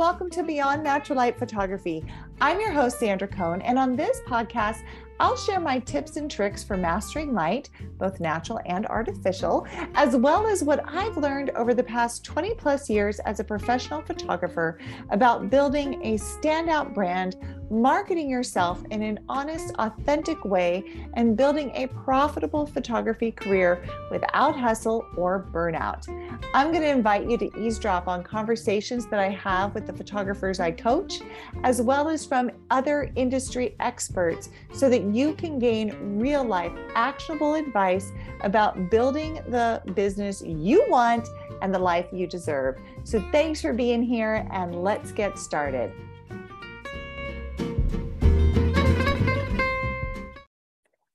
welcome to Beyond Natural Light Photography. I'm your host, Sandra Coan, and on this podcast, I'll share my tips and tricks for mastering light, both natural and artificial, as well as what I've learned over the past 20 plus years as a professional photographer about building a standout brand, marketing yourself in an honest, authentic way, and building a profitable photography career without hustle or burnout. I'm going to invite you to eavesdrop on conversations that I have with the photographers I coach, as well as from other industry experts, so that you can gain real life, actionable advice about building the business you want and the life you deserve. So, thanks for being here, and let's get started.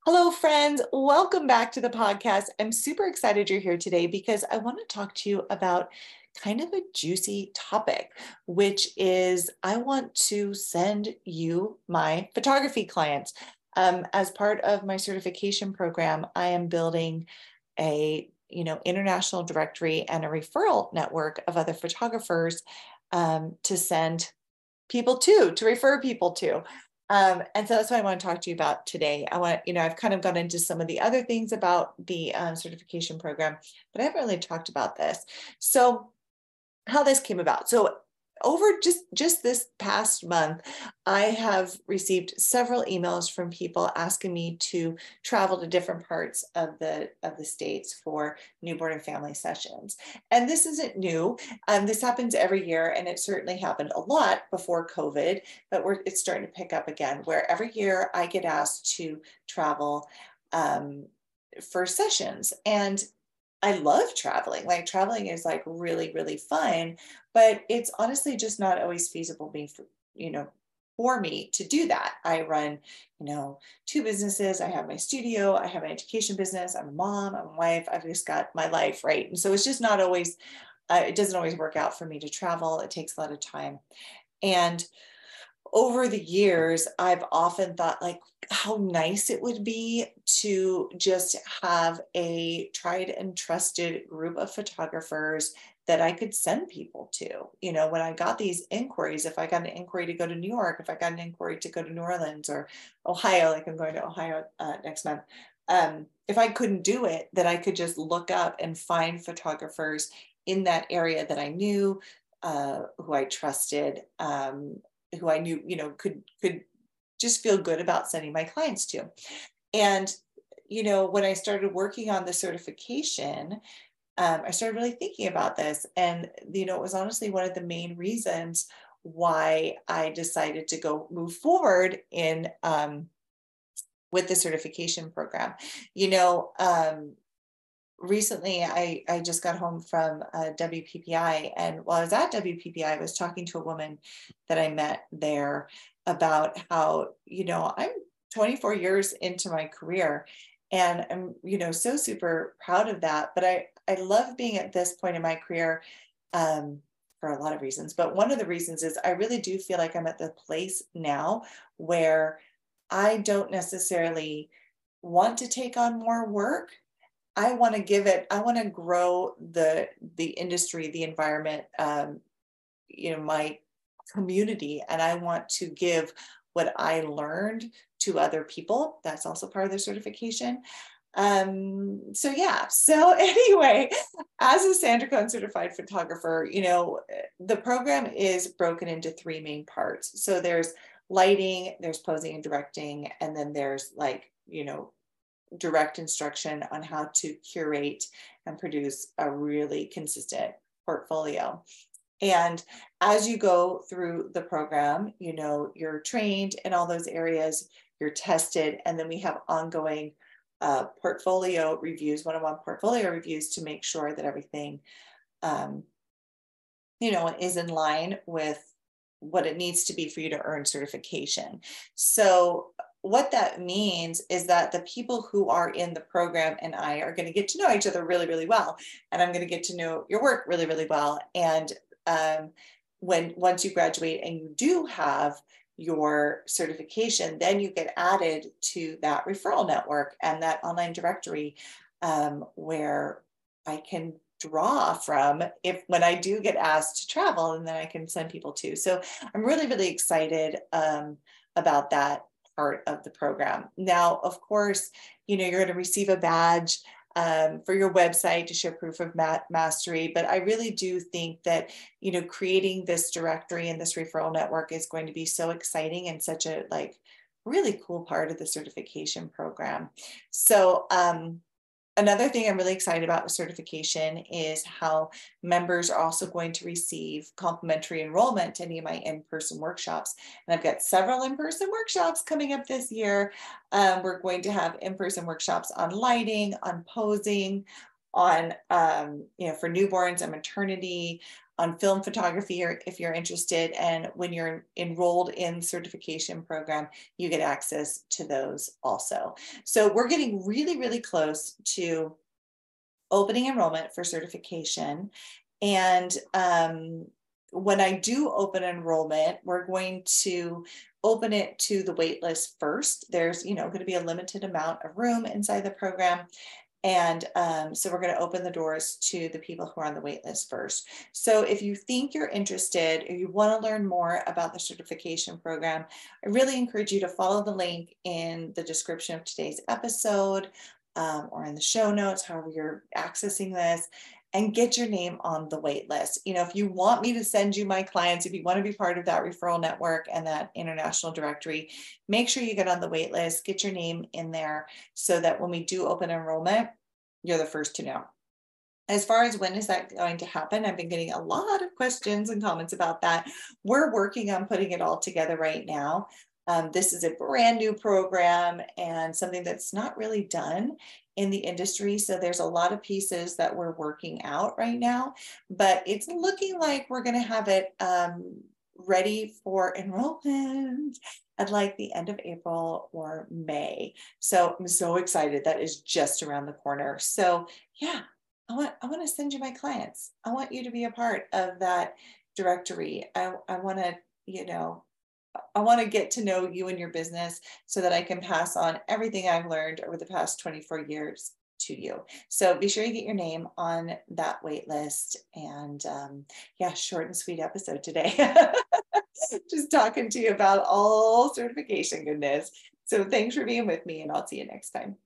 Hello, friends. Welcome back to the podcast. I'm super excited you're here today because I want to talk to you about kind of a juicy topic, which is I want to send you my photography clients. Um, as part of my certification program, I am building a you know international directory and a referral network of other photographers um, to send people to to refer people to um, and so that's what I want to talk to you about today. I want, you know, I've kind of gone into some of the other things about the um, certification program, but I haven't really talked about this. So, how this came about. So, over just just this past month i have received several emails from people asking me to travel to different parts of the of the states for newborn and family sessions. And this isn't new. Um, this happens every year and it certainly happened a lot before covid but we're it's starting to pick up again where every year i get asked to travel um, for sessions. And I love traveling. Like traveling is like really, really fun, but it's honestly just not always feasible being, for, you know, for me to do that. I run, you know, two businesses. I have my studio, I have an education business. I'm a mom, I'm a wife. I've just got my life, right? And so it's just not always, uh, it doesn't always work out for me to travel. It takes a lot of time. And over the years, I've often thought like how nice it would be to just have a tried and trusted group of photographers that I could send people to. You know, when I got these inquiries, if I got an inquiry to go to New York, if I got an inquiry to go to New Orleans or Ohio, like I'm going to Ohio uh, next month, um, if I couldn't do it, that I could just look up and find photographers in that area that I knew, uh, who I trusted, um, who I knew, you know, could could just feel good about sending my clients to. And you know, when I started working on the certification, um, I started really thinking about this. And, you know, it was honestly one of the main reasons why I decided to go move forward in um, with the certification program. You know, um, recently I, I just got home from uh, WPPI. And while I was at WPPI, I was talking to a woman that I met there about how, you know, I'm 24 years into my career and I'm, you know, so super proud of that. But I, I love being at this point in my career um, for a lot of reasons. But one of the reasons is I really do feel like I'm at the place now where I don't necessarily want to take on more work. I want to give it, I want to grow the the industry, the environment, um, you know, my community, and I want to give what I learned to other people. That's also part of the certification. Um, so yeah, so anyway, as a Sandra Coan certified photographer, you know, the program is broken into three main parts. So there's lighting, there's posing and directing, and then there's like, you know, direct instruction on how to curate and produce a really consistent portfolio. And as you go through the program, you know, you're trained in all those areas, you're tested, and then we have ongoing uh, portfolio reviews, one-on-one portfolio reviews to make sure that everything, um, you know, is in line with what it needs to be for you to earn certification. So what that means is that the people who are in the program and I are going to get to know each other really, really well. And I'm going to get to know your work really, really well. And um, when once you graduate and you do have your certification, then you get added to that referral network and that online directory um, where I can draw from if when I do get asked to travel and then I can send people to. So I'm really, really excited um, about that part of the program. Now, of course, you know, you're going to receive a badge um, for your website to show proof of mastery. But I really do think that, you know, creating this directory and this referral network is going to be so exciting and such a like really cool part of the certification program. So um, Another thing I'm really excited about with certification is how members are also going to receive complimentary enrollment to any of my in-person workshops. And I've got several in-person workshops coming up this year. Um, we're going to have in-person workshops on lighting, on posing, on, um, you know, for newborns and maternity, on film photography or if you're interested. And when you're enrolled in certification program, you get access to those also. So we're getting really, really close to opening enrollment for certification. And um, when I do open enrollment, we're going to open it to the waitlist first. There's, you know, going to be a limited amount of room inside the program. And um, so we're going to open the doors to the people who are on the wait list first. So if you think you're interested or you want to learn more about the certification program, I really encourage you to follow the link in the description of today's episode um, or in the show notes, however you're accessing this, and get your name on the wait list. You know, if you want me to send you my clients, if you want to be part of that referral network and that international directory, make sure you get on the wait list, get your name in there so that when we do open enrollment, you're the first to know. As far as when is that going to happen, I've been getting a lot of questions and comments about that. We're working on putting it all together right now. Um, this is a brand new program and something that's not really done in the industry. So there's a lot of pieces that we're working out right now, but it's looking like we're going to have it um, ready for enrollment at like the end of April or May. So I'm so excited. That is just around the corner. So yeah, I want I want to send you my clients. I want you to be a part of that directory. I, I want to, you know, I want to get to know you and your business so that I can pass on everything I've learned over the past 24 years to you. So be sure you get your name on that wait list. And um, yeah, short and sweet episode today. Just talking to you about all certification goodness. So thanks for being with me, and I'll see you next time.